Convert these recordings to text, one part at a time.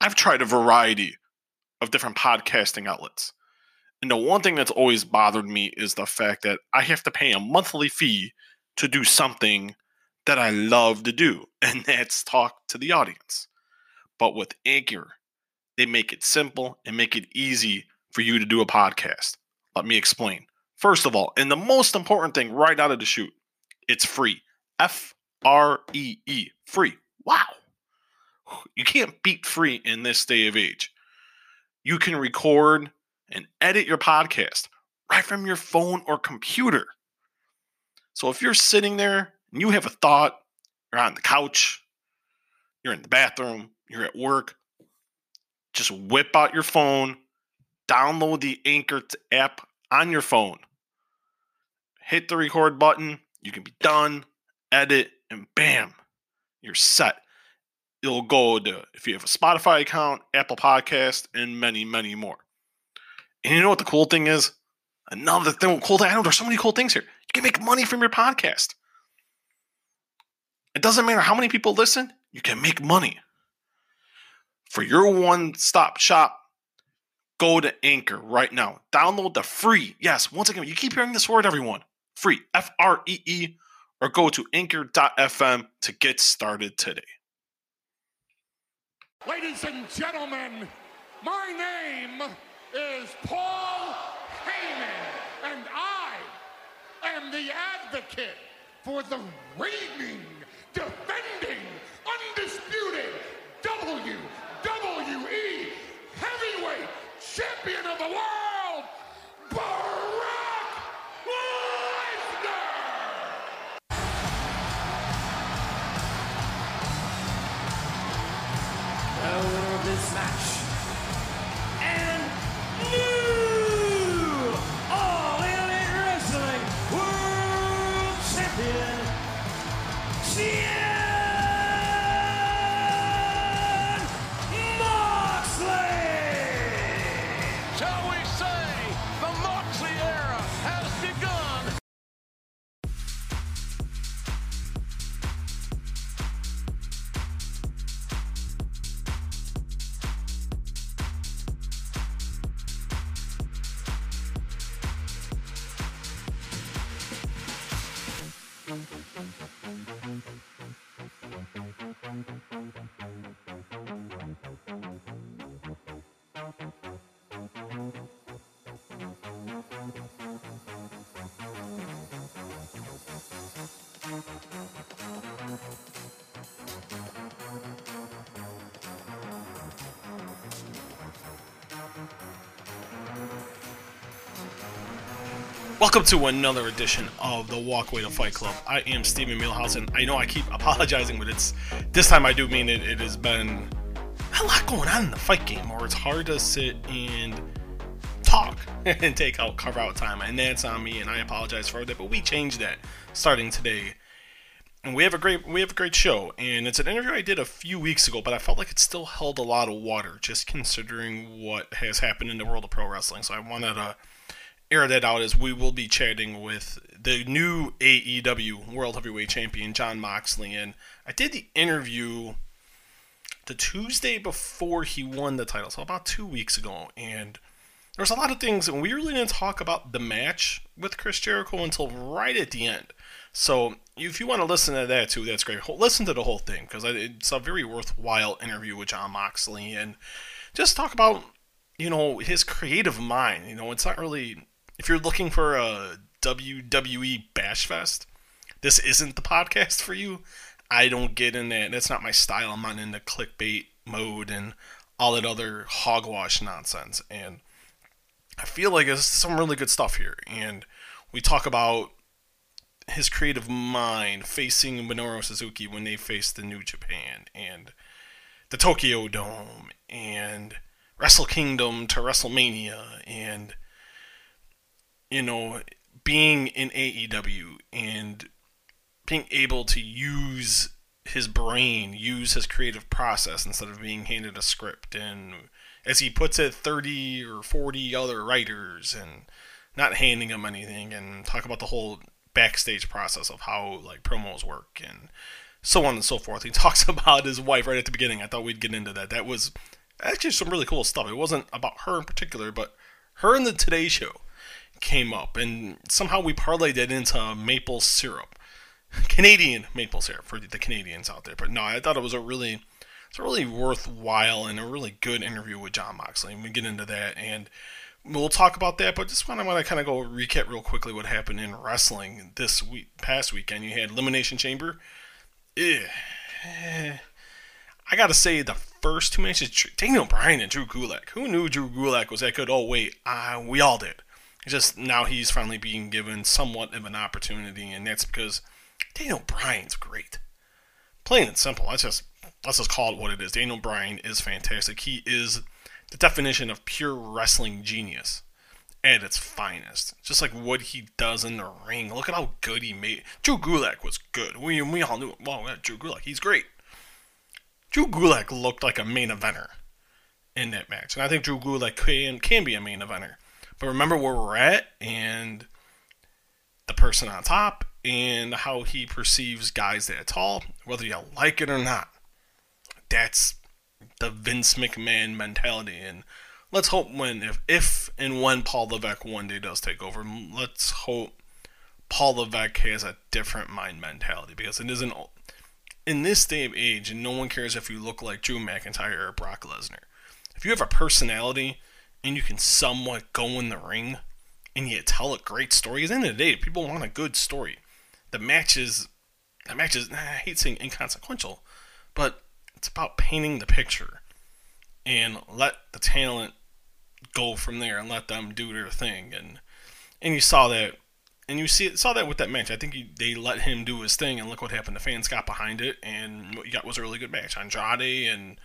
I've tried a variety of different podcasting outlets. And the one thing that's always bothered me is the fact that I have to pay a monthly fee to do something that I love to do, and that's talk to the audience. But with Anchor, they make it simple and make it easy for you to do a podcast. Let me explain. First of all, and the most important thing right out of the chute, it's free. F R E E. Free. Wow. You can't beat free in this day of age. You can record and edit your podcast right from your phone or computer. So if you're sitting there and you have a thought, you're on the couch, you're in the bathroom, you're at work, just whip out your phone, download the Anchor app on your phone, hit the record button, you can be done, edit, and bam, you're set. It'll go to if you have a Spotify account, Apple Podcast, and many, many more. And you know what the cool thing is? Another thing, cool thing. I know there's so many cool things here. You can make money from your podcast. It doesn't matter how many people listen, you can make money. For your one stop shop, go to Anchor right now. Download the free, yes, once again, you keep hearing this word, everyone free, F R E E, or go to anchor.fm to get started today. Ladies and gentlemen, my name is Paul Heyman, and I am the advocate for the reigning, defending, undisputed WWE heavyweight champion of the world, Welcome to another edition of the Walkway to Fight Club. I am Stephen Mielhausen. I know I keep apologizing, but it's this time I do mean it. It has been a lot going on in the fight game, or it's hard to sit and talk and take out carve out time, and that's on me. And I apologize for that, but we changed that starting today. And we have a great we have a great show, and it's an interview I did a few weeks ago, but I felt like it still held a lot of water, just considering what has happened in the world of pro wrestling. So I wanted to air that out as we will be chatting with the new AEW World Heavyweight Champion Jon Moxley. And I did the interview the Tuesday before he won the title, so about two weeks ago. And there was a lot of things, and we really didn't talk about the match with Chris Jericho until right at the end. So if you want to listen to that too, that's great. Listen to the whole thing because it's a very worthwhile interview with Jon Moxley and just talk about you know his creative mind. You know, it's not really if you're looking for a WWE bash fest, this isn't the podcast for you. I don't get in that. That's not my style. I'm not into clickbait mode and all that other hogwash nonsense. And I feel like there's some really good stuff here. And we talk about his creative mind facing Minoru Suzuki when they faced the New Japan and the Tokyo Dome and Wrestle Kingdom to WrestleMania and you know being in AEW and being able to use his brain, use his creative process instead of being handed a script and as he puts it 30 or 40 other writers and not handing them anything and talk about the whole backstage process of how like promos work and so on and so forth. He talks about his wife right at the beginning. I thought we'd get into that. That was actually some really cool stuff. It wasn't about her in particular, but her and the Today Show came up, and somehow we parlayed it into maple syrup, Canadian maple syrup for the Canadians out there. But no, I thought it was a really, it's a really worthwhile and a really good interview with Jon Moxley. And we get into that, and we'll talk about that. But just want to want to kind of go recap real quickly what happened in wrestling this week, past weekend. You had Elimination Chamber. Eh, I gotta say, the first two matches, Daniel Bryan and Drew Gulak. Who knew Drew Gulak was that good? Oh wait, uh, we all did. Just now he's finally being given somewhat of an opportunity, and that's because Daniel Bryan's great. Plain and simple. Let's just let's just call it what it is. Daniel Bryan is fantastic. He is the definition of pure wrestling genius at its finest. Just like what he does in the ring. Look at how good he made. Drew Gulak was good. We we all knew. Well, Drew Gulak, he's great. Drew Gulak looked like a main eventer in that match, and I think Drew Gulak can can be a main eventer. But remember where we're at and the person on top and how he perceives guys that tall, whether you like it or not. That's the Vince McMahon mentality, and let's hope when if if and when Paul Levesque one day does take over, let's hope Paul Levesque has a different mind mentality because it isn't in this day of age, and no one cares if you look like Drew McIntyre or Brock Lesnar. If you have a personality and you can somewhat go in the ring and you tell a great story, at the end of the day, people want a good story. The matches, the matches, I hate saying inconsequential, but it's about painting the picture and let the talent go from there and let them do their thing. And and you saw that and you see saw that with that match. I think he, they let him do his thing, and look what happened. The fans got behind it, and what you got was a really good match. Andrade and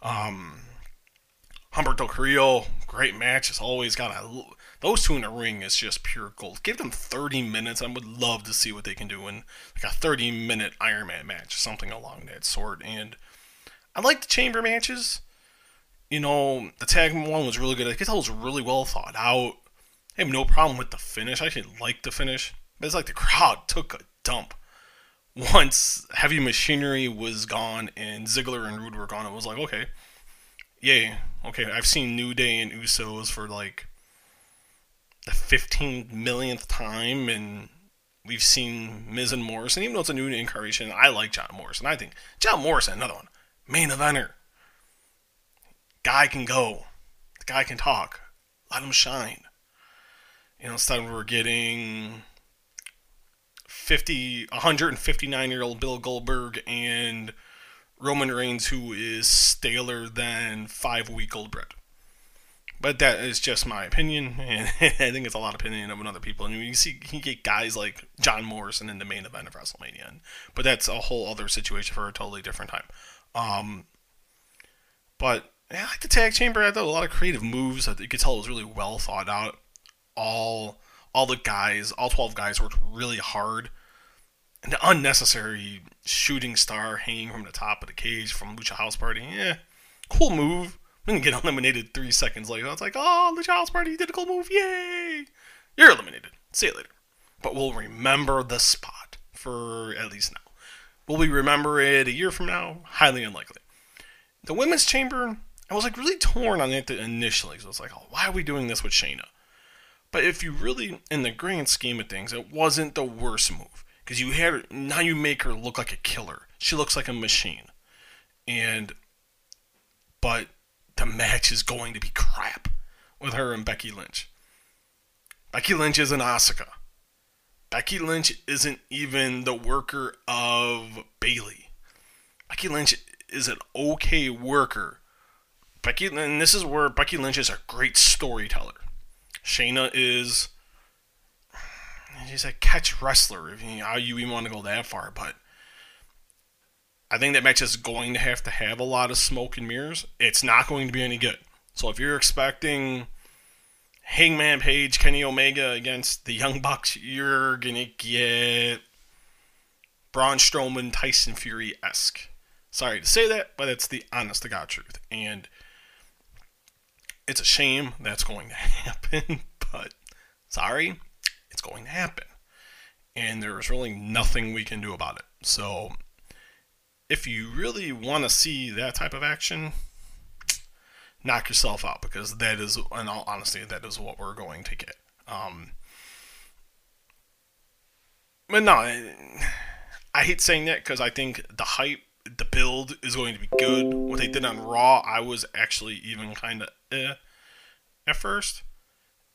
um, Humberto Carrillo, great match. It's always got a those two in the ring is just pure gold. Give them 30 minutes. I would love to see what they can do in like a 30 minute Iron Man match, something along that sort. And I like the chamber matches. You know, the tag one was really good. I tell it was really well thought out. I have no problem with the finish. I actually like the finish. But it's like the crowd took a dump. Once Heavy Machinery was gone and Ziggler and Roode were gone, it was like, okay, yay. Okay, I've seen New Day and Usos for like the 15 millionth time, and we've seen Miz and Morrison. Even though it's a new incarnation, I like John Morrison. I think John Morrison, another one, main eventer. Guy can go. The guy can talk. Let him shine. You know, instead we're getting 50, 159 year old Bill Goldberg and Roman Reigns, who is staler than five week old bread. But that is just my opinion, and I think it's a lot of opinion of other people. And you see, you get guys like John Morrison in the main event of WrestleMania, and, but that's a whole other situation for a totally different time. Um, but yeah, I like the tag chamber. I thought a lot of creative moves. I, you could tell it was really well thought out all all the guys, all 12 guys worked really hard. And the unnecessary shooting star hanging from the top of the cage from Lucha House Party, yeah, cool move. Didn't get eliminated three seconds later. I was like, oh, Lucha House Party did a cool move, yay! You're eliminated. See you later. But we'll remember the spot for at least now. Will we remember it a year from now? Highly unlikely. The women's chamber, I was like really torn on it initially. So I was like, oh, why are we doing this with Shayna? But if you really, in the grand scheme of things, it wasn't the worst move because you had now you make her look like a killer. She looks like a machine, and but the match is going to be crap with her and Becky Lynch. Becky Lynch isn't Asuka. Becky Lynch isn't even the worker of Bayley. Becky Lynch is an okay worker. Becky, and this is where Becky Lynch is a great storyteller. Shayna is she's a catch wrestler. If you, how you even want to go that far, but I think that match is going to have to have a lot of smoke and mirrors. It's not going to be any good. So if you're expecting Hangman Page, Kenny Omega against the Young Bucks, you're gonna get Braun Strowman, Tyson Fury esque. Sorry to say that, but it's the honest to God truth. And it's a shame that's going to happen, but sorry, it's going to happen. And there's really nothing we can do about it. So, if you really want to see that type of action, knock yourself out because that is, in all honesty, that is what we're going to get. Um, but no, I, hate saying that because I think the hype, the build is going to be good. What they did on Raw, I was actually even kind of eh at first,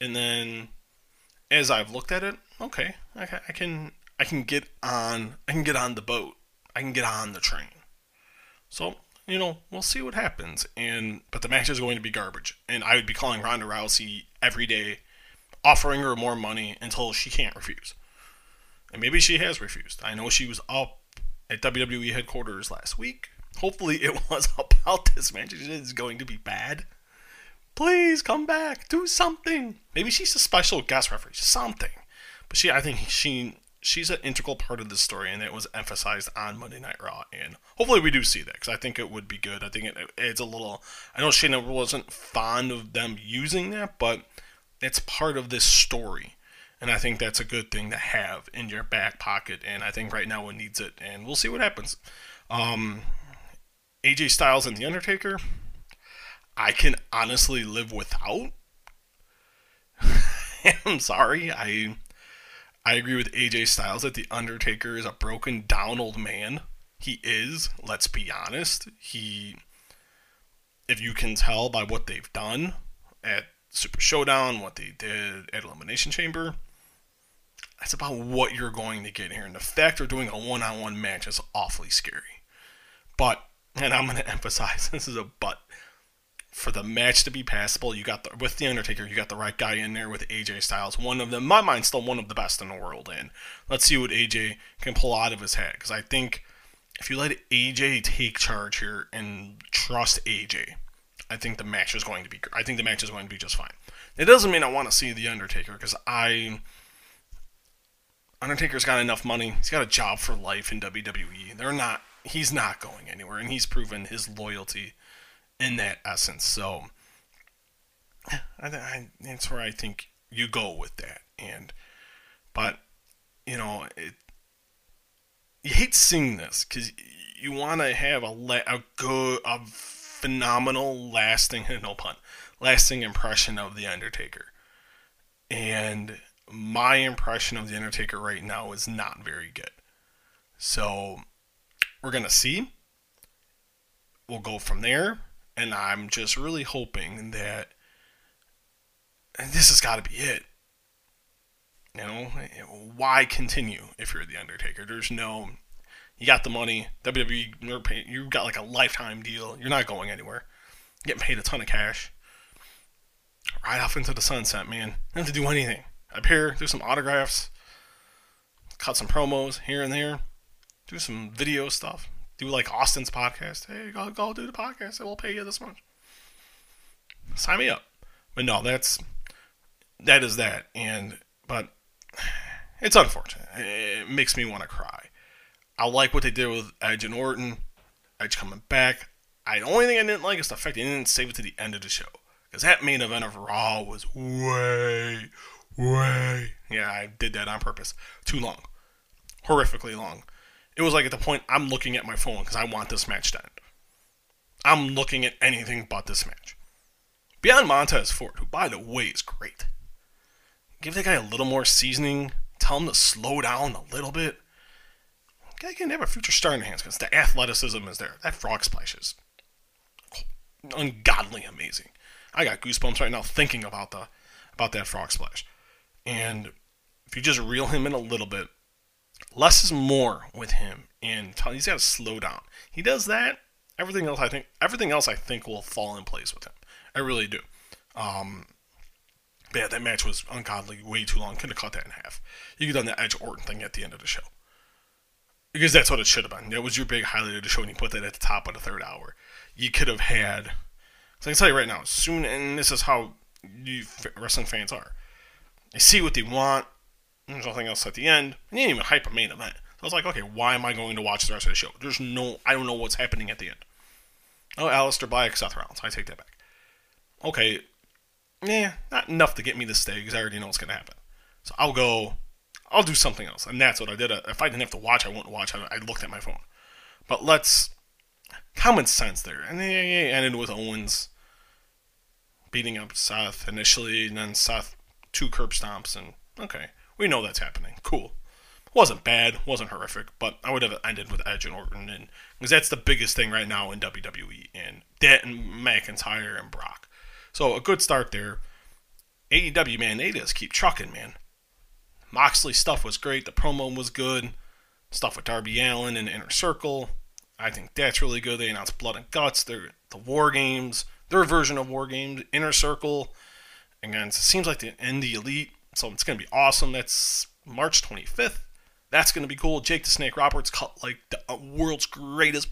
and then as I've looked at it, okay, I, I can I can get on I can get on the boat. I can get on the train. So you know we'll see what happens. And but the match is going to be garbage, and I would be calling Ronda Rousey every day, offering her more money until she can't refuse. And maybe she has refused. I know she was up at WWE headquarters last week. Hopefully it was about this match. It is going to be bad. Please come back. Do something. Maybe she's a special guest referee. Something. But she I think she she's an integral part of the story and it was emphasized on Monday Night Raw and hopefully we do see that because I think it would be good. I think it adds a little I know Shayna wasn't fond of them using that, but it's part of this story. And I think that's a good thing to have in your back pocket. And I think right now it needs it. And we'll see what happens. Um, AJ Styles and The Undertaker, I can honestly live without. I'm sorry. I I agree with AJ Styles that The Undertaker is a broken down old man. He is, let's be honest. He if you can tell by what they've done at Super Showdown, what they did at Elimination Chamber, that's about what you're going to get here. And the fact they're doing a one on one match is awfully scary. But, and I'm going to emphasize this is a but. For the match to be passable, you got the with the Undertaker, you got the right guy in there with AJ Styles. One of them, my mind, still one of the best in the world. And let's see what AJ can pull out of his head. Because I think if you let AJ take charge here and trust AJ, I think the match is going to be. I think the match is going to be just fine. It doesn't mean I want to see the Undertaker because I Undertaker's got enough money. He's got a job for life in WWE. They're not. He's not going anywhere, and he's proven his loyalty in that essence. So, I, I, that's where I think you go with that. And, but, you know, it, you hate seeing this because you want to have a, a good, a phenomenal, lasting, no pun, lasting impression of the Undertaker. And my impression of the Undertaker right now is not very good. So we're gonna see. We'll go from there, and I'm just really hoping that this has got to be it. You know, why continue if you're the Undertaker? There's no, you got the money. WWE, you got like a lifetime deal. You're not going anywhere. You're getting paid a ton of cash. Right off into the sunset, man. You don't have to do anything Up here, do some autographs, cut some promos here and there, do some video stuff, do like Austin's podcast. Hey, go, go do the podcast, and we'll pay you this much. Sign me up. But no, that's that is that, and but it's unfortunate. It makes me want to cry. I like what they did with Edge and Orton. Edge coming back. I the only thing I didn't like is the fact they didn't save it to the end of the show because that main event of Raw was way, way. Yeah, I did that on purpose. Too long. Horrifically long. It was like at the point I'm looking at my phone because I want this match to end. I'm looking at anything but this match. Beyond Montez Ford, who by the way is great. Give that guy a little more seasoning. Tell him to slow down a little bit. Guy can have a future star in hands because the athleticism is there. That frog splash is ungodly amazing. I got goosebumps right now thinking about the about that frog splash. And if you just reel him in a little bit, less is more with him. And he's got to slow down. He does that. Everything else, I think, everything else, I think, will fall in place with him. I really do. Um, but yeah, that match was ungodly, way too long. Could have cut that in half. You could have done the Edge Orton thing at the end of the show. Because that's what it should have been. That was your big highlight of the show, and you put that at the top of the third hour. You could have had. So I can tell you right now, soon, and this is how you wrestling fans are. They see what they want. There's nothing else at the end. And you didn't even hype a main event. So I was like, okay, why am I going to watch the rest of the show? There's no, I don't know what's happening at the end. Oh, Aleister Black, Seth Rollins. I take that back. Okay, yeah, not enough to get me to stay because I already know what's going to happen. So I'll go, I'll do something else. And that's what I did. Uh, if I didn't have to watch, I wouldn't watch. I, looked at my phone. But let's, common sense there. And yeah, ended with Owens beating up Seth initially, and then Seth two curb stomps, and okay, we know that's happening. Cool. Wasn't bad, wasn't horrific, but I would have ended with Edge and Orton, and because that's the biggest thing right now in WWE, and that and McIntyre and Brock. So a good start there. AEW, man, they just keep trucking, man. Moxley stuff was great. The promo was good. Stuff with Darby Allin and Inner Circle. I think that's really good. They announced Blood and Guts. They're the War Games, their version of War Games, Inner Circle. Again, it seems like the end the Elite, so it's gonna be awesome. That's March 25th. That's gonna be cool. Jake the Snake Roberts cut like the uh, world's greatest.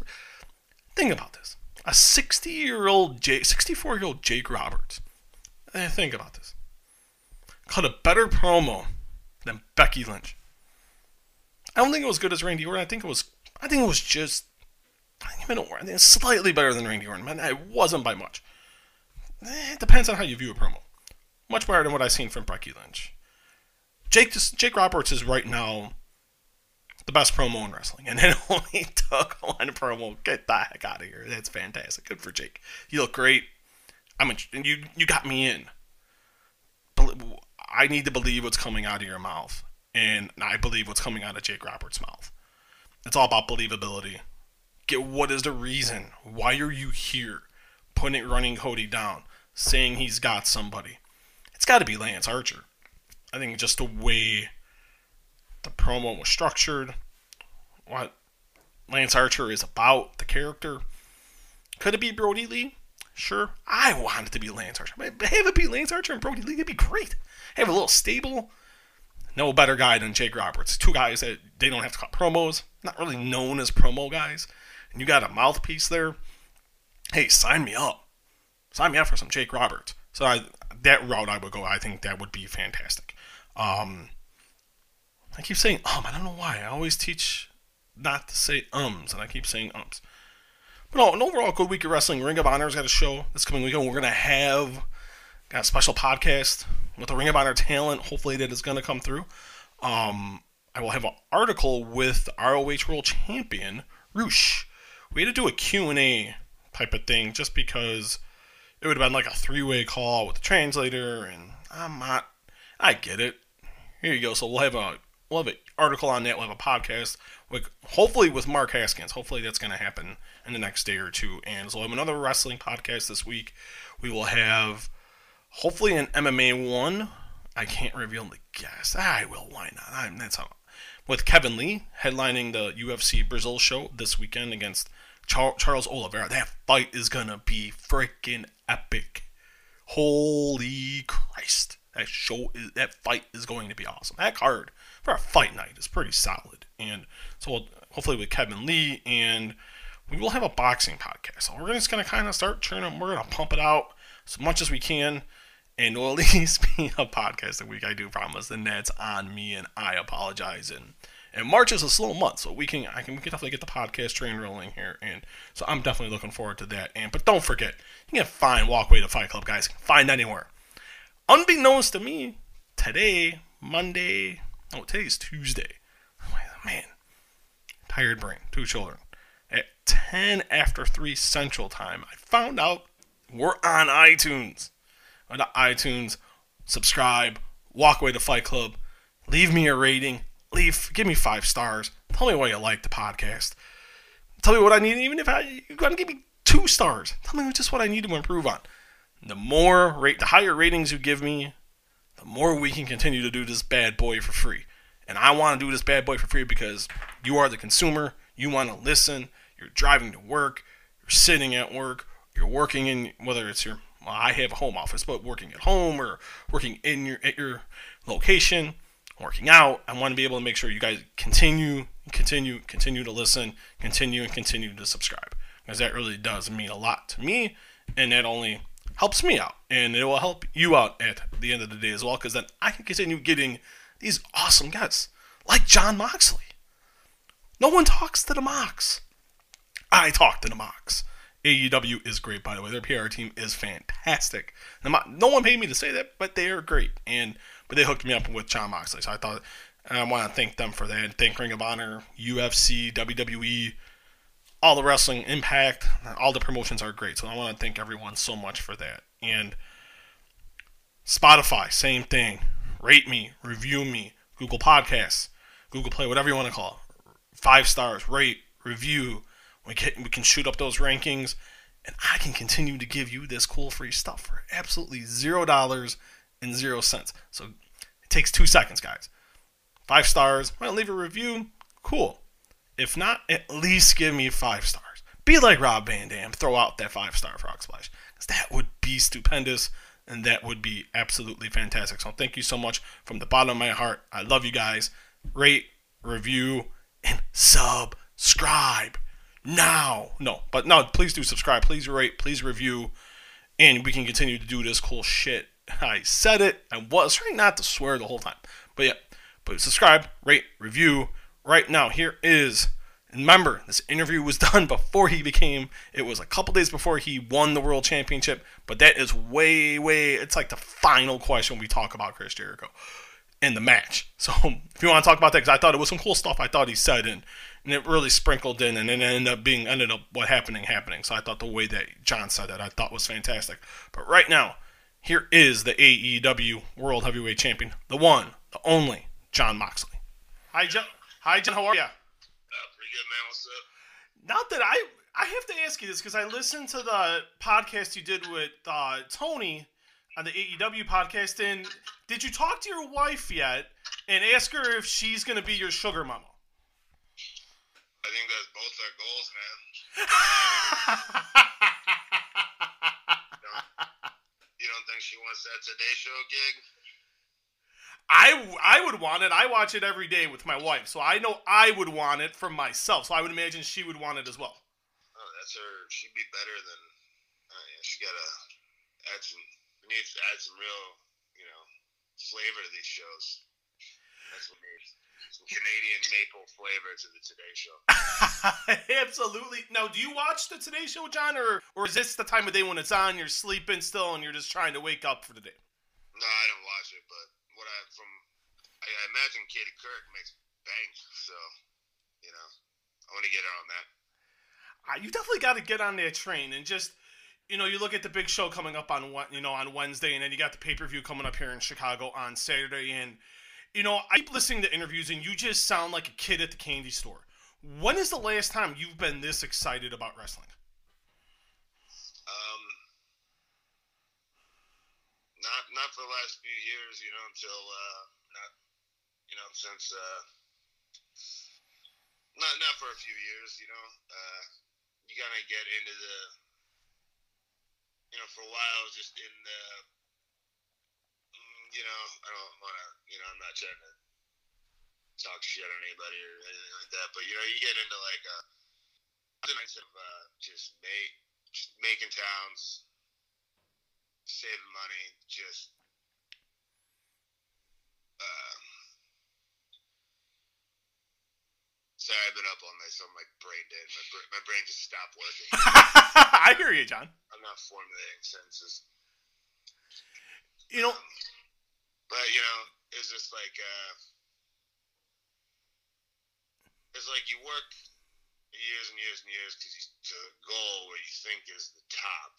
Think about this: a 60 year old, Jake, 64 year old Jake Roberts. Eh, think about this. Cut a better promo than Becky Lynch. I don't think it was good as Randy Orton. I think it was. I think it was just. I think even I think it's slightly better than Randy Orton, but it wasn't by much. Eh, It depends on how you view a promo. Much better than what I've seen from Becky Lynch. Jake Jake Roberts is right now the best promo in wrestling, and it only took one promo. Get the heck out of here! That's fantastic. Good for Jake. You look great. I'm. And you you got me in. I need to believe what's coming out of your mouth, and I believe what's coming out of Jake Roberts' mouth. It's all about believability. Get what is the reason? Why are you here? Putting running Cody down, saying he's got somebody. It's got to be Lance Archer. I think just the way the promo was structured, what Lance Archer is about, the character. Could it be Brodie Lee? Sure. I want it to be Lance Archer. But have it be Lance Archer and Brodie Lee, it'd be great. Have a little stable. No better guy than Jake Roberts. Two guys that they don't have to cut promos, not really known as promo guys. And you got a mouthpiece there. Hey, sign me up. Sign me up for some Jake Roberts. So I, that route I would go. I think that would be fantastic. Um, I keep saying um. I don't know why. I always teach not to say ums, and I keep saying ums. But no, an overall good week of wrestling. Ring of Honor's got a show this coming weekend. We're gonna have got a special podcast with the Ring of Honor talent. Hopefully that is gonna come through. Um, I will have an article with ROH World Champion Rush. We had to do a Q&A type of thing just because it would have been like a three-way call with the translator, and I'm not. I get it. Here you go. So we'll have a we'll have an article on that. We'll have a podcast with hopefully with Mark Haskins. Hopefully that's going to happen in the next day or two. And so we'll have another wrestling podcast this week. We will have hopefully an MMA one. I can't reveal the guest. I will. Why not? I'm, that's how. With Kevin Lee headlining the UFC Brazil show this weekend against Char- Charles Oliveira. That fight is gonna be freaking epic. Holy Christ! That show is that fight is going to be awesome. That card for a fight night is pretty solid. And so hopefully with Kevin Lee and we will have a boxing podcast. So we're just gonna kind of start churning. We're gonna pump it out as much as we can, and will at least be a podcast a week. I do promise, and that's on me, and I apologize. And and March is a slow month, so we can I can we can definitely get the podcast train rolling here, and so I'm definitely looking forward to that. And but don't forget, you can find Walkway to Fight Club, guys. Find anywhere. Unbeknownst to me, today, Monday, oh today's Tuesday. Oh, man, tired brain, two children. At 10 after 3 Central Time, I found out we're on iTunes. To iTunes, subscribe, Walkway to Fight Club, leave me a rating, leave, give me five stars. Tell me why you like the podcast. Tell me what I need, even if I, you're to give me two stars. Tell me just what I need to improve on. The more rate, the higher ratings you give me, the more we can continue to do this bad boy for free. And I want to do this bad boy for free because you are the consumer. You want to listen. You're driving to work. You're sitting at work. You're working in whether it's your well, I have a home office, but working at home or working in your at your location, working out. I want to be able to make sure you guys continue, continue, continue to listen, continue, and continue to subscribe because that really does mean a lot to me, and that only helps me out, and it will help you out at the end of the day as well because then I can continue getting these awesome guests like Jon Moxley. No one talks to the Mox. I talk to the Mox. AEW is great, by the way. Their PR team is fantastic. No one paid me to say that, but they are great. And but they hooked me up with Jon Moxley, so I thought I want to thank them for that. And thank Ring of Honor, UFC, WWE, all the wrestling, Impact, all the promotions are great. So I want to thank everyone so much for that. And Spotify, same thing. Rate me, review me. Google Podcasts, Google Play, whatever you want to call it. Five stars, rate, review. We can we can shoot up those rankings, and I can continue to give you this cool free stuff for absolutely zero dollars and zero cents. So it takes two seconds, guys. Five stars. Want to leave a review? Cool. If not, at least give me five stars. Be like Rob Van Dam. Throw out that five star frog splash. Because that would be stupendous and that would be absolutely fantastic. So thank you so much from the bottom of my heart. I love you guys. Rate, review, and subscribe now. No, but no, please do subscribe. Please rate, please review, and we can continue to do this cool shit. I said it. I was trying not to swear the whole time. But yeah, but subscribe, rate, review right now. Here is and remember, this interview was done before he became, it was a couple days before he won the world championship, but that is way, way, it's like the final question we talk about Chris Jericho in the match. So if you want to talk about that, because I thought it was some cool stuff I thought he said, and, and it really sprinkled in, and it ended up being, ended up what happening, happening. So I thought the way that Jon said that, I thought was fantastic. But right now, here is the AEW World Heavyweight Champion, the one, the only, Jon Moxley. Hi, Jon. Hi, Jon. How are you? Uh, pretty good, man. What's up? Not that I I have to ask you this because I listened to the podcast you did with uh, Tony on the AEW podcast, and did you talk to your wife yet and ask her if she's going to be your sugar mama? I think that's both our goals, man. You don't, you don't think she wants that Today Show gig? I, I would want it. I watch it every day with my wife, so I know I would want it for myself. So I would imagine she would want it as well. Oh, that's her. She'd be better than. Uh, yeah, she gotta add some. We need to add some real, you know, flavor to these shows. That's what we need. Some Canadian maple flavor to the Today Show. Absolutely. Now, do you watch the Today Show, Jon, or or is this the time of day when it's on, you're sleeping still, and you're just trying to wake up for the day? No, I don't watch it, but what I from, I, I imagine Katie Couric makes bank, so you know, I want to get her on that. Uh, you definitely got to get on that train and just you know you look at the big show coming up on you know on Wednesday and then you got the pay per view coming up here in Chicago on Saturday and you know I keep listening to interviews and you just sound like a kid at the candy store. When is the last time you've been this excited about wrestling? Um, not not for the last few years, you know, until uh, not you know since uh, not not for a few years, you know. Uh, you kind of get into the you know for a while just in the you know I don't want to you know I'm not trying to talk shit on anybody or anything like that, but you know you get into like a nights of uh, just make just making towns saving money, just uh, sorry, I've been up all night, so I'm like brain dead. My, bra- my brain just stopped working. I hear you, Jon. I'm not formulating sentences. You know, But you know, it's just like uh, it's like you work years and years and years because to a goal where you think is the top,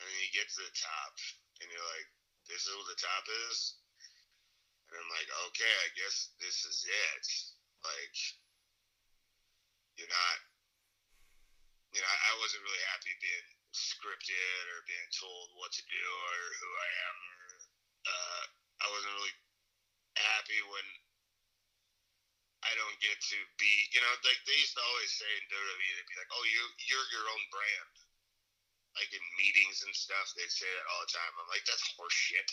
and then you get to the top, and you're like, "This is what the top is," and I'm like, "Okay, I guess this is it." Like, you're not, you know, I wasn't really happy being scripted or being told what to do or who I am or uh, I wasn't really happy when I don't get to be, you know, like they used to always say in WWE, they'd be like, "Oh, you you're your own brand." Like in meetings and stuff, they'd say that all the time. I'm like, that's horseshit.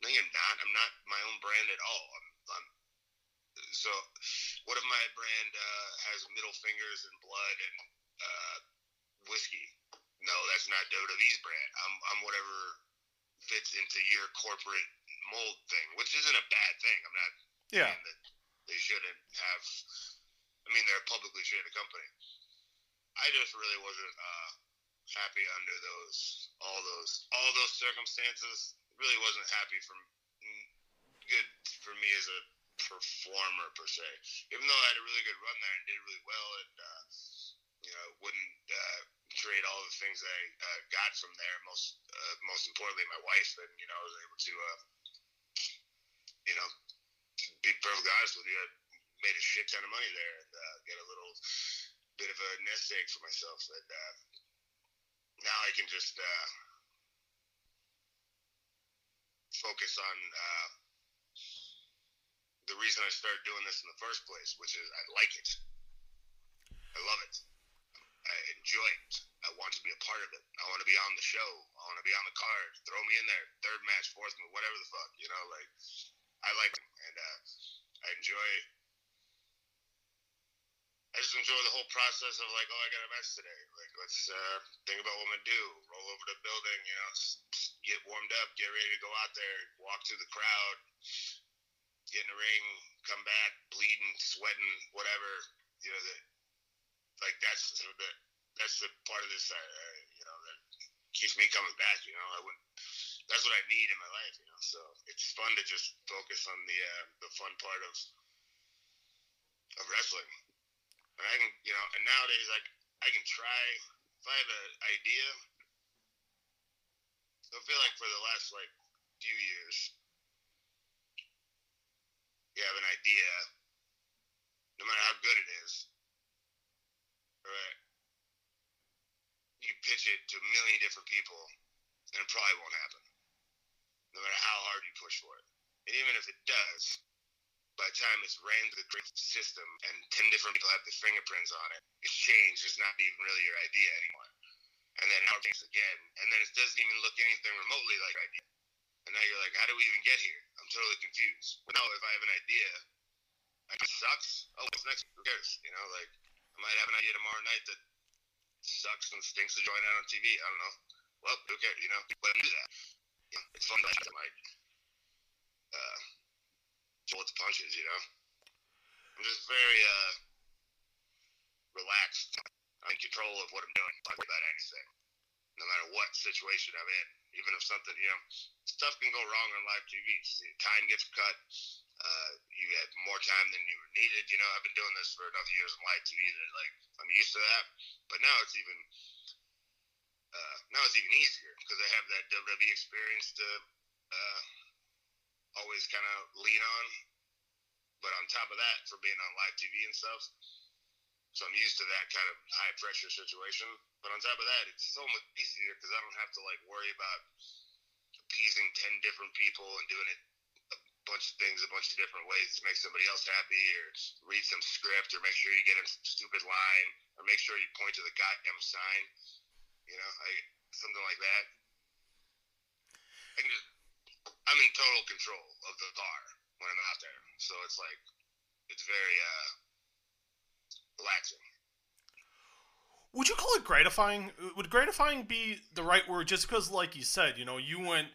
No, you're not. I'm not my own brand at all. I'm, I'm so. What if my brand uh, has middle fingers and blood and uh, whiskey? No, that's not WWE's brand. I'm I'm whatever fits into your corporate mold thing, which isn't a bad thing. I'm not yeah. saying that they shouldn't have. I mean, they're a publicly traded company. I just really wasn't uh, happy under those all those all those circumstances. Really wasn't happy from good for me as a performer per se. Even though I had a really good run there and did really well, and uh, you know wouldn't uh, create all the things I uh, got from there. Most uh, most importantly, my wife, and you know, I was able to, uh, you know, be perfectly honest with you, I made a shit ton of money there and uh, get a little bit of a nest egg for myself. And uh, now I can just uh, focus on uh, the reason I started doing this in the first place, which is I like it. I love it. I enjoy it. I want to be a part of it. I want to be on the show. I want to be on the card. Throw me in there. Third match, fourth whatever the fuck. You know, like I like it, and uh, I enjoy. I just enjoy the whole process of like, oh, I got a match today. Like, let's uh, think about what I'm gonna do. Roll over to the building, you know, get warmed up, get ready to go out there, walk through the crowd, get in the ring, come back, bleeding, sweating, whatever. You know, that like that's the that's the part of this, uh, uh, you know, that keeps me coming back. You know, I wouldn't. That's what I need in my life. You know, so it's fun to just focus on the uh, the fun part of of wrestling. And I can, you know, and nowadays like I can try if I have an idea. I feel like for the last like few years, you have an idea, no matter how good it is, right? You pitch it to a million different people, and it probably won't happen, no matter how hard you push for it. And even if it does, by the time it's ran through the system and 10 different people have their fingerprints on it, it's changed. It's not even really your idea anymore. And then now it changes again. And then it doesn't even look anything remotely like idea. And now you're like, how do we even get here? I'm totally confused. But no, if I have an idea, it sucks. Oh, what's next? Who cares? You know, like I might have an idea tomorrow night that sucks and stinks to join out on TV. I don't know. Well, who cares? You know, let do that. You it's fun to like uh, roll with the punches. You know, I'm just very uh relaxed. I'm in control of what I'm doing. Don't about anything, no matter what situation I'm in. Even if something, you know, stuff can go wrong on live TV. See, Time gets cut. You have more time than you needed. You know, I've been doing this for enough years on live TV that like I'm used to that. But now it's even uh, now it's even easier because I have that WWE experience to uh, always kind of lean on. But on top of that, for being on live TV and stuff, so I'm used to that kind of high pressure situation. But on top of that, it's so much easier because I don't have to like worry about appeasing ten different people and doing it bunch of things a bunch of different ways to make somebody else happy, or read some script, or make sure you get a stupid line, or make sure you point to the goddamn sign. You know, I something like that. I can just I'm in total control of the car when I'm out there, so it's like it's very uh relaxing. Would you call it gratifying? Would gratifying be the right word? Just because, like you said, you know, you went,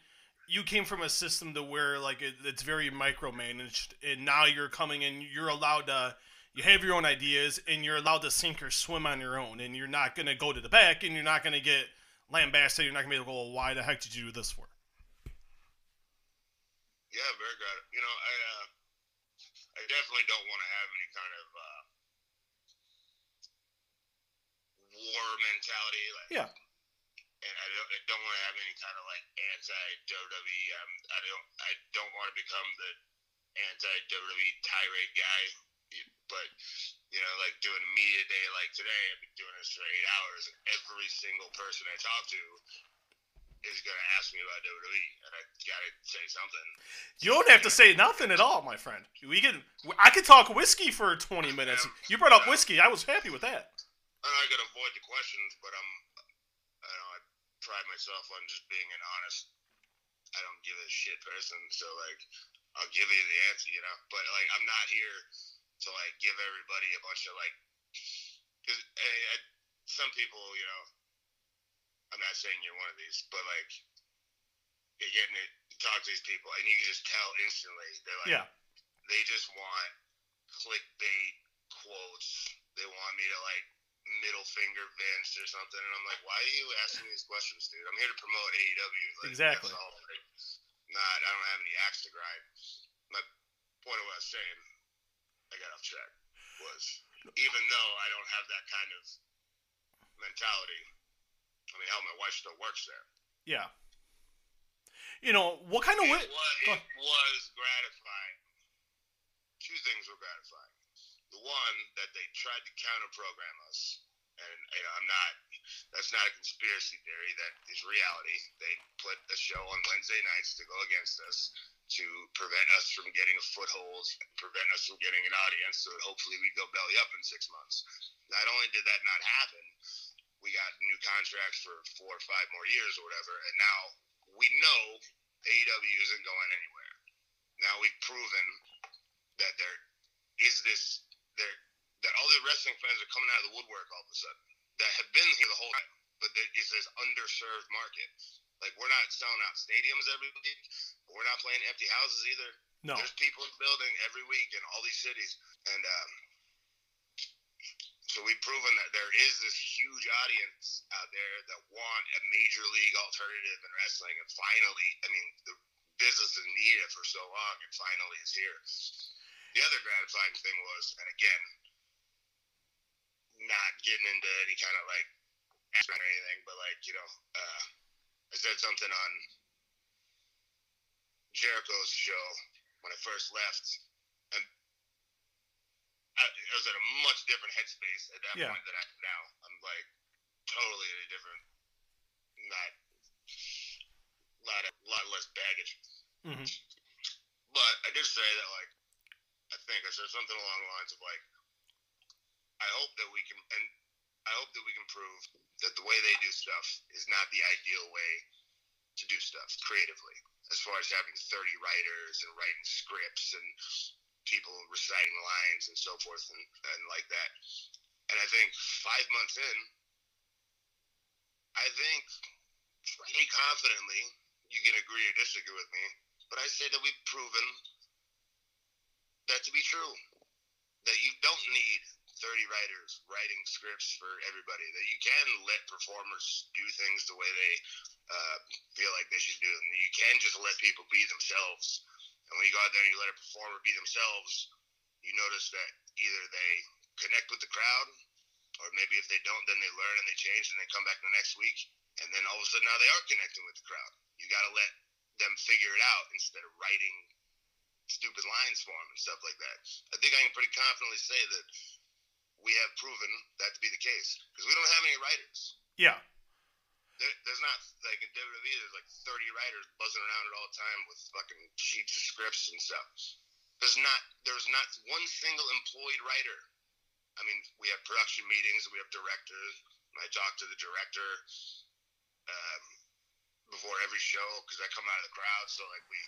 you came from a system to where like it, it's very micromanaged, and now you're coming in, you're allowed to, you have your own ideas, and you're allowed to sink or swim on your own, and you're not gonna go to the back, and you're not gonna get lambasted. You're not gonna be able to go, well, why the heck did you do this for? Yeah, very good. You know, I uh, I definitely don't want to have any kind of uh, war mentality. Like, Yeah. And I don't, I don't want to have any kind of like anti WWE. Um, I don't I don't want to become the anti WWE tirade guy. But you know, like doing a media day like today, I've been doing this for eight hours, and every single person I talk to is gonna ask me about WWE, and I gotta say something. You don't have to say nothing at all, my friend. We can, I could talk whiskey for 20 minutes. You brought up whiskey. I was happy with that. I'm not gonna avoid the questions, but I'm, I don't know, I pride myself on just being an honest. I don't give a shit person, so like, I'll give you the answer, you know. But like, I'm not here to like give everybody a bunch of like, because some people, you know, I'm not saying you're one of these, but like, you're getting it, you talk to these people, and you can just tell instantly they're like, Yeah. they just want clickbait quotes. They want me to like middle finger Vince or something, and I'm like, why are you asking these questions, dude? I'm here to promote AEW. Like, Exactly. That's all. Like, not, I don't have any axe to grind. My point of what I was saying, I got off track, was even though I don't have that kind of mentality, I mean, hell, my wife still works there. Yeah. You know what kind of It Go it was gratifying. Two things were gratifying. The one that they tried to counter program us, and you know, I'm not. That's not a conspiracy theory. That is reality. They put a show on Wednesday nights to go against us to prevent us from getting a foothold, prevent us from getting an audience, so that hopefully we go belly up in six months. Not only did that not happen, we got new contracts for four or five more years or whatever, and now we know AEW isn't going anywhere. Now we've proven that there is this there that all the wrestling fans are coming out of the woodwork all of a sudden that have been here the whole time, but there is this underserved market. Like we're not selling out stadiums every week, but we're not playing empty houses either. No. There's people in the building every week in all these cities, and um, so we've proven that there is this huge audience out there that want a major league alternative in wrestling, and finally, I mean, the business has needed it for so long, and finally it's here. The other gratifying thing was, and again, not getting into any kind of like or anything, but like you know, uh, I said something on Jericho's show when I first left, and I, I was at a much different headspace at that Yeah. point than I am now. I'm like totally in a different, not, a lot, a lot less baggage. Mhm. But I did say that, like, I think I said something along the lines of like, I hope that we can, and I hope that we can prove that the way they do stuff is not the ideal way to do stuff creatively. As far as having 30 writers and writing scripts and people reciting lines and so forth and, and like that. And I think five months in, I think pretty confidently, you can agree or disagree with me, but I say that we've proven that to be true. That you don't need 30 writers writing scripts for everybody. That you can let performers do things the way they uh, feel like they should do them. You can just let people be themselves. And when you go out there and you let a performer be themselves, you notice that either they connect with the crowd, or maybe if they don't, then they learn and they change and they come back the next week. And then all of a sudden now they are connecting with the crowd. You got to let them figure it out instead of writing stupid lines for them and stuff like that. I think I can pretty confidently say that we have proven that to be the case because we don't have any writers. Yeah. There, there's not like in WWE. There's like 30 writers buzzing around at all time with fucking sheets of scripts and stuff. There's not. There's not one single employed writer. I mean, we have production meetings. We have directors. I talk to the director um, before every show because I come out of the crowd. So like we,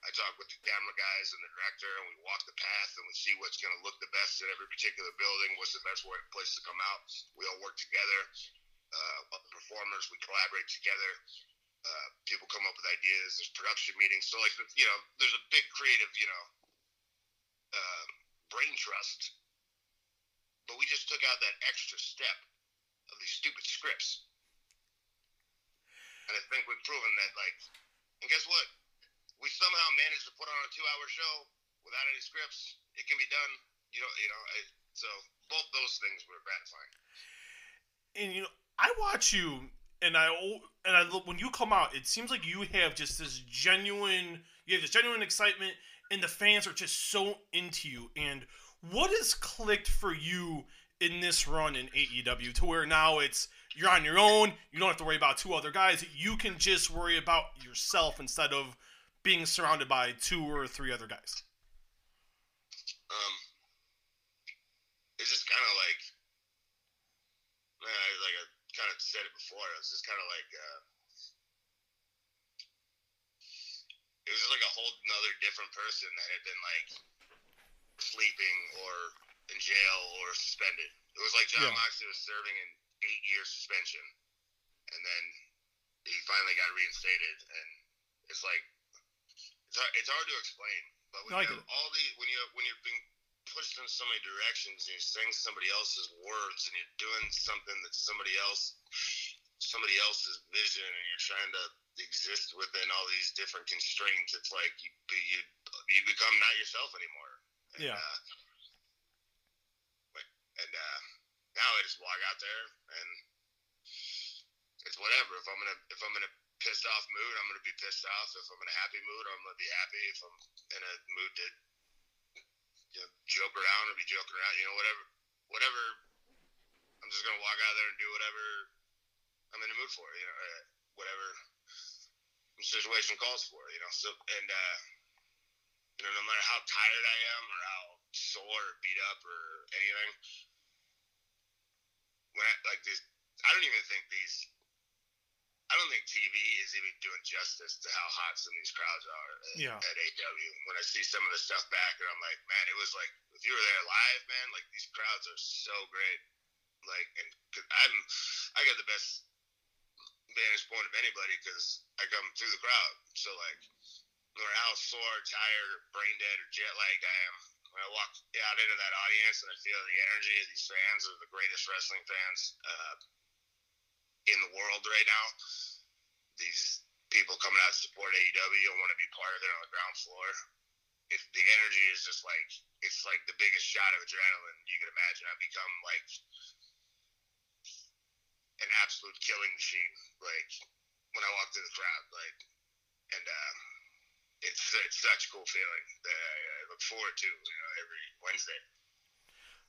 I talk with the camera guys and the director, and we walk the path and we see what's going to look the best in every particular building. What's the best place to come out? We all work together. Uh, other performers, we collaborate together. Uh, people come up with ideas. There's production meetings. So like you know, there's a big creative you know uh, brain trust. But we just took out that extra step of these stupid scripts. And I think we've proven that, like, and guess what? We somehow managed to put on a two-hour show without any scripts. It can be done. You know, you know. I, so both those things were gratifying. and you know I watch you and I and I when you come out it seems like you have just this genuine you have this genuine excitement and the fans are just so into you and what has clicked for you in this run in AEW to where now it's you're on your own you don't have to worry about two other guys you can just worry about yourself instead of being surrounded by two or three other guys Um, it's just kind of like, like I kind of said it before. It was just kind of like, uh, it was just like a whole another different person that had been like sleeping or in jail or suspended. It was like Jon Yeah. Moxley was serving an eight year suspension, and then he finally got reinstated, and it's like it's hard, it's hard to explain. But when No, you all the when you when you're being pushed in so many directions and you're saying somebody else's words and you're doing something that somebody else somebody else's vision and you're trying to exist within all these different constraints it's like you you you become not yourself anymore and, Yeah. uh, and uh now i just walk out there and it's whatever. If I'm in a if I'm in a pissed off mood, I'm gonna be pissed off. If I'm in a happy mood, I'm gonna be happy. If I'm in a mood to you know, joke around or be joking around, you know, whatever, whatever. I'm just gonna walk out there and do whatever I'm in the mood for, you know, uh, whatever situation calls for, you know. So and uh, you know, no matter how tired I am or how sore or beat up or anything, when I, like these, I don't even think these. I don't think TV is even doing justice to how hot some of these crowds are at, Yeah. at AEW. When I see some of the stuff back, and I'm like, man, it was like if you were there live, man, like these crowds are so great. Like, and i I'm, I got the best vantage point of anybody because I come through the crowd. So like, no matter how sore, tired, or brain dead, or jet lagged I am, when I walk out into that audience and I feel the energy of these fans are the greatest wrestling fans uh, in the world right now. These people coming out to support AEW and want to be part of it on the ground floor. If the energy is just like it's like the biggest shot of adrenaline you can imagine. I've become like an absolute killing machine. Like when I walk through the crowd, like and um, it's it's such a cool feeling that I, I look forward to you know every Wednesday.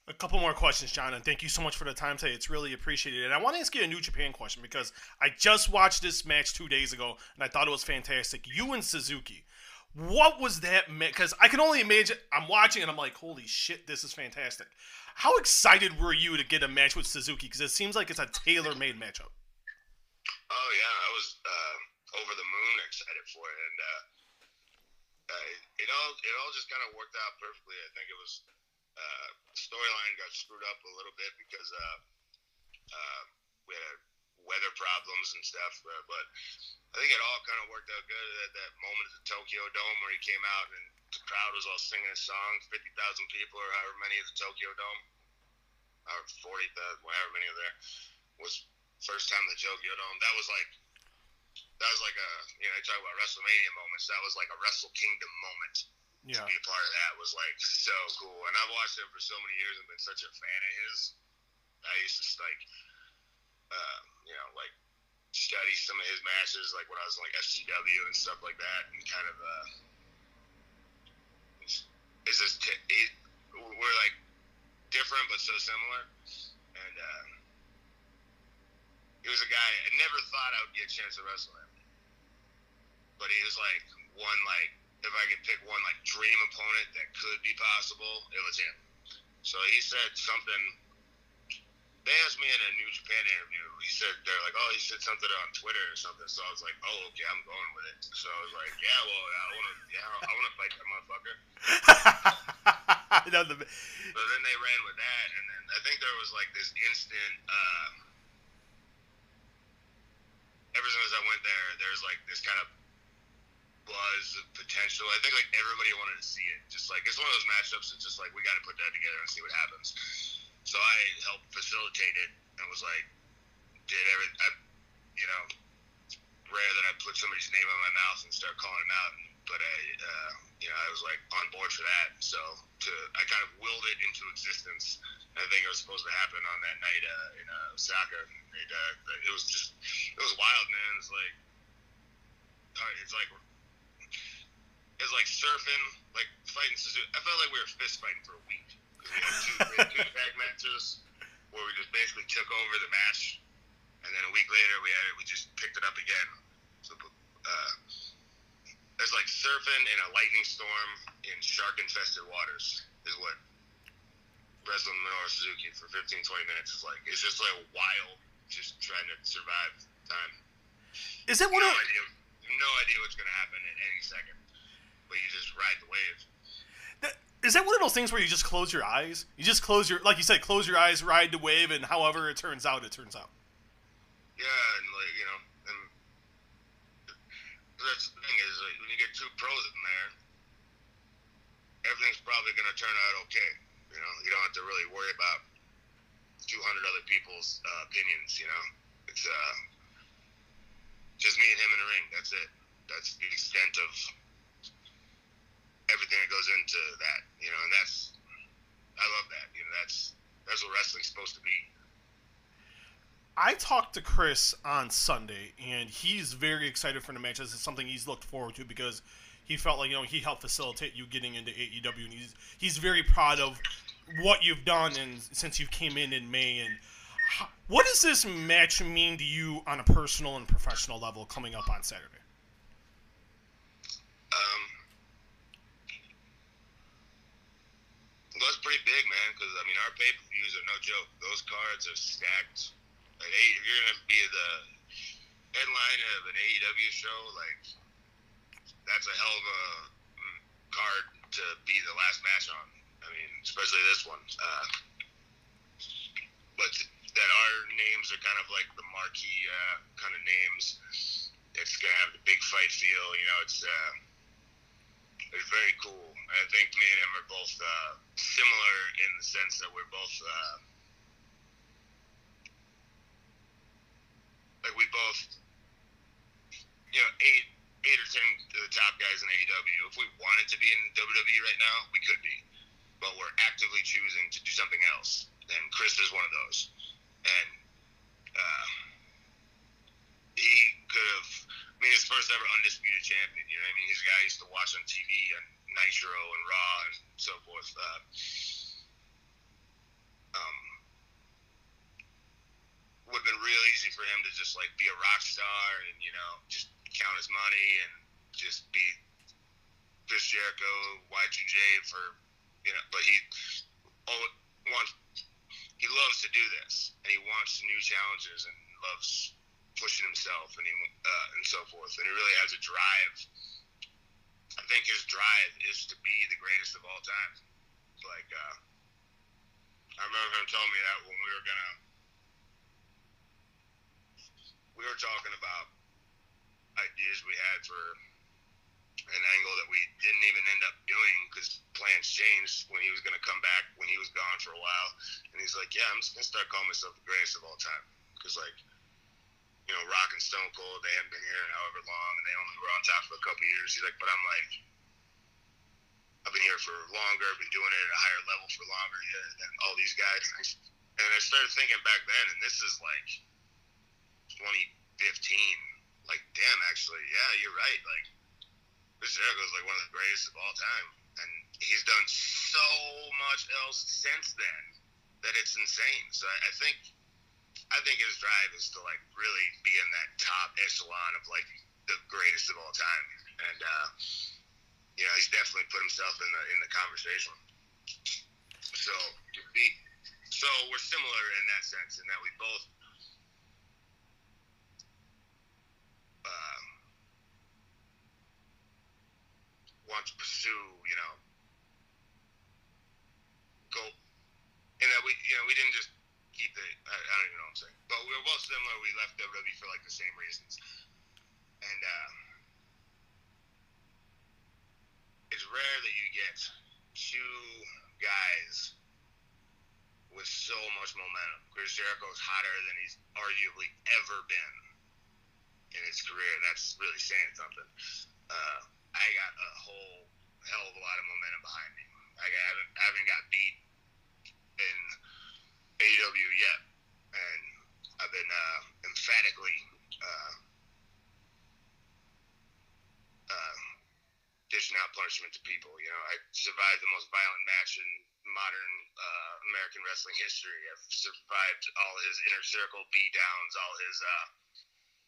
A couple more questions, Jon, and thank you so much for the time today. It's really appreciated. And I want to ask you a New Japan question because I just watched this match two days ago and I thought it was fantastic. You and Suzuki. What was that? match? Because I can only imagine. I'm watching and I'm like, holy shit, this is fantastic. How excited were you to get a match with Suzuki? Because it seems like it's a tailor made matchup. Oh yeah, I was uh, over the moon excited for it, and uh, uh, it all it all just kind of worked out perfectly. I think it was uh, storyline got screwed up a little bit because uh, uh, we had weather problems and stuff, uh, but I think it all kind of worked out good at that moment at the Tokyo Dome where he came out and the crowd was all singing his song, fifty thousand people or however many at the Tokyo Dome, or forty thousand, however many there, was first time the Tokyo Dome. That was like that was like a you know, you talk about WrestleMania moments. That was like a Wrestle Kingdom moment. Yeah. To be a part of that was like so cool. And I've watched him for so many years and been such a fan of his. I used to like, uh, you know, like study some of his matches, like when I was in like SCW and stuff like that, and kind of uh, it's, it's t- it, we're like different but so similar, and. Uh, he was a guy I never thought I would get a chance to wrestle him. But he was like one like if I could pick one like dream opponent that could be possible, it was him. So he said something they asked me in a New Japan interview, he said they're like, Oh, he said something on Twitter or something. So I was like, Oh, okay, I'm going with it. So I was like, Yeah, well I wanna yeah, I wanna fight that motherfucker. No, the- So then they ran with that, and then I think there was like this instant. Uh, ever since I went there, there's like this kind of of potential. I think like everybody wanted to see it. Just like it's one of those matchups. It's just like we got to put that together and see what happens. So I helped facilitate it and was like, did every, I, you know, rare that I put somebody's name in my mouth and start calling them out. But I, uh, you know, I was like on board for that. So to, I kind of willed it into existence. I think it was supposed to happen on that night uh, in uh, Osaka. It, uh, it was just, it was wild, man. It's like, it's like, it's like surfing, like fighting Suzuki. I felt like we were fist fighting for a week. We had two, we had two tag matches where we just basically took over the match, and then a week later we had it. We just picked it up again. So, uh, it's like surfing in a lightning storm in shark-infested waters. Is what wrestling Minoru Suzuki for 15, 20 minutes is like. It's just like a wild, just trying to survive time. is that it No of idea, no idea what's gonna happen at any second, but you just ride the wave. That- Is that one of those things where you just close your eyes? You just close your, like you said, close your eyes, ride the wave, and however it turns out, it turns out. Yeah, and like you know, and that's the thing is like when you get two pros in there, everything's probably gonna turn out okay. You know, you don't have to really worry about 200 other people's uh, opinions. You know, it's uh, just me and him in the ring. That's it. That's the extent of everything that goes into that. You know, and that's I love that. You know, that's that's what wrestling's supposed to be. I talked to Chris on Sunday, and he's very excited for the match. This is something he's looked forward to because he felt like you know he helped facilitate you getting into AEW, and he's he's very proud of what you've done and since you came in in May. And how, what does this match mean to you on a personal and professional level coming up on Saturday? Um, well, that's pretty big, man. Because I mean, our pay per views are no joke. Those cards are stacked. Like, if you're gonna be the headline of an AEW show, like that's a hell of a mm, card to be the last match on. I mean, especially this one. Uh, but that our names are kind of like the marquee uh, kind of names. It's gonna have the big fight feel. You know, it's. Uh, it's very cool. I think me and him are both uh, similar in the sense that we're both uh, like we both, you know, eight eight or ten of the top guys in AEW. If we wanted to be in WWE right now, we could be, but we're actively choosing to do something else. And Chris is one of those, and uh, he could have. I mean, his first ever undisputed champion. You know, I mean, he's a guy I used to watch on TV and Nitro and Raw and so forth. Uh, um, would have been real easy for him to just like be a rock star and you know just count his money and just be Chris Jericho, Y2J for you know. But he oh, wants he loves to do this and he wants new challenges and loves pushing himself and he uh, and so forth. And he really has a drive. I think his drive is to be the greatest of all time. Like uh, I remember him telling me that when we were gonna we were talking about ideas we had for an angle that we didn't even end up doing because plans changed when he was going to come back when he was gone for a while. And he's like, "Yeah, I'm just going to start calling myself the greatest of all time." Because like, you know, Rock and Stone Cold, they haven't been here in however long, and they only were on top for a couple years. He's like, "But I'm like." I've been here for longer. I've been doing it at a higher level for longer yeah, than all these guys. And I started thinking back then, and this is like 2015. Like, damn, actually, yeah, you're right. Like, Chris Jericho is like one of the greatest of all time, and he's done so much else since then that it's insane. So I, I think, I think his drive is to like really be in that top echelon of like the greatest of all time, and uh, you know he's definitely put himself in the in the conversation. So be, so we're similar in that sense, in that we both um, want to pursue, you know, go, and that we, you know, we didn't just keep it. I, I don't even know what I'm saying, but we were both similar. We left WWE for like the same reasons, and uh, it's rare that you get two guys with so much momentum. Chris Jericho's hotter than he's arguably ever been in his career. That's really saying something. Uh, I got a whole hell of a lot of momentum behind me. Like I haven't, I haven't got beat in AEW yet, and I've been uh, emphatically uh, uh, dishing out punishment to people. You know, I survived the most violent match in modern uh, American wrestling history. I've survived all his inner circle beat downs, all his uh,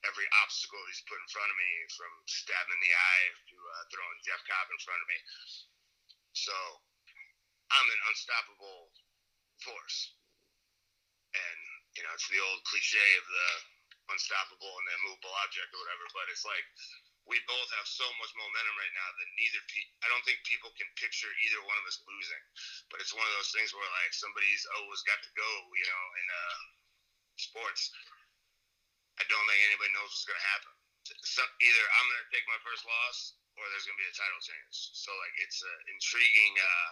every obstacle he's put in front of me, from stabbing in the eye to uh, throwing Jeff Cobb in front of me. So I'm an unstoppable force, and you know it's the old cliche of the unstoppable and the immovable object or whatever. But it's like we both have so much momentum right now that neither pe- I don't think people can picture either one of us losing. But it's one of those things where like somebody's always got to go, you know, in uh, sports. I don't think anybody knows what's gonna happen. So either I'm gonna take my first loss, or there's gonna be a title change. So like it's an intriguing uh,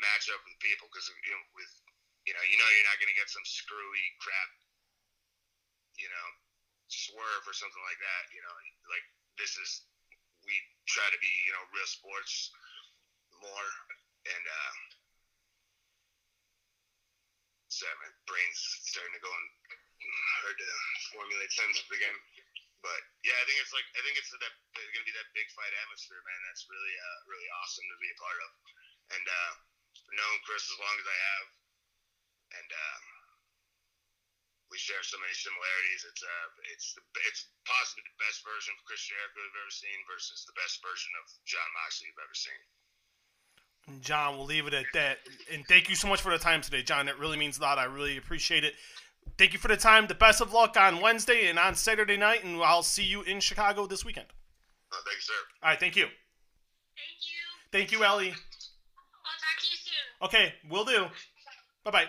matchup with people because you know with you know you know you're not gonna get some screwy crap, you know, swerve or something like that. You know, like this is we try to be you know real sports more and. uh sorry, my brain's starting to go and hard to formulate sentences again. But yeah, I think it's like I think it's that it's gonna be that big fight atmosphere, man. That's really uh, really awesome to be a part of. And uh, known Chris as long as I have, and uh, we share so many similarities. It's uh, it's the, it's possibly the best version of Chris Jericho I've ever seen versus the best version of Jon Moxley you've ever seen. Jon, we'll leave it at that. And thank you so much for the time today, Jon. It really means a lot. I really appreciate it. Thank you for the time. The best of luck on Wednesday and on Saturday night, and I'll see you in Chicago this weekend. Uh, thanks, sir. All right, thank you. Thank you. Thank you, Ellie. I'll talk to you soon. Okay, we'll do. Bye bye.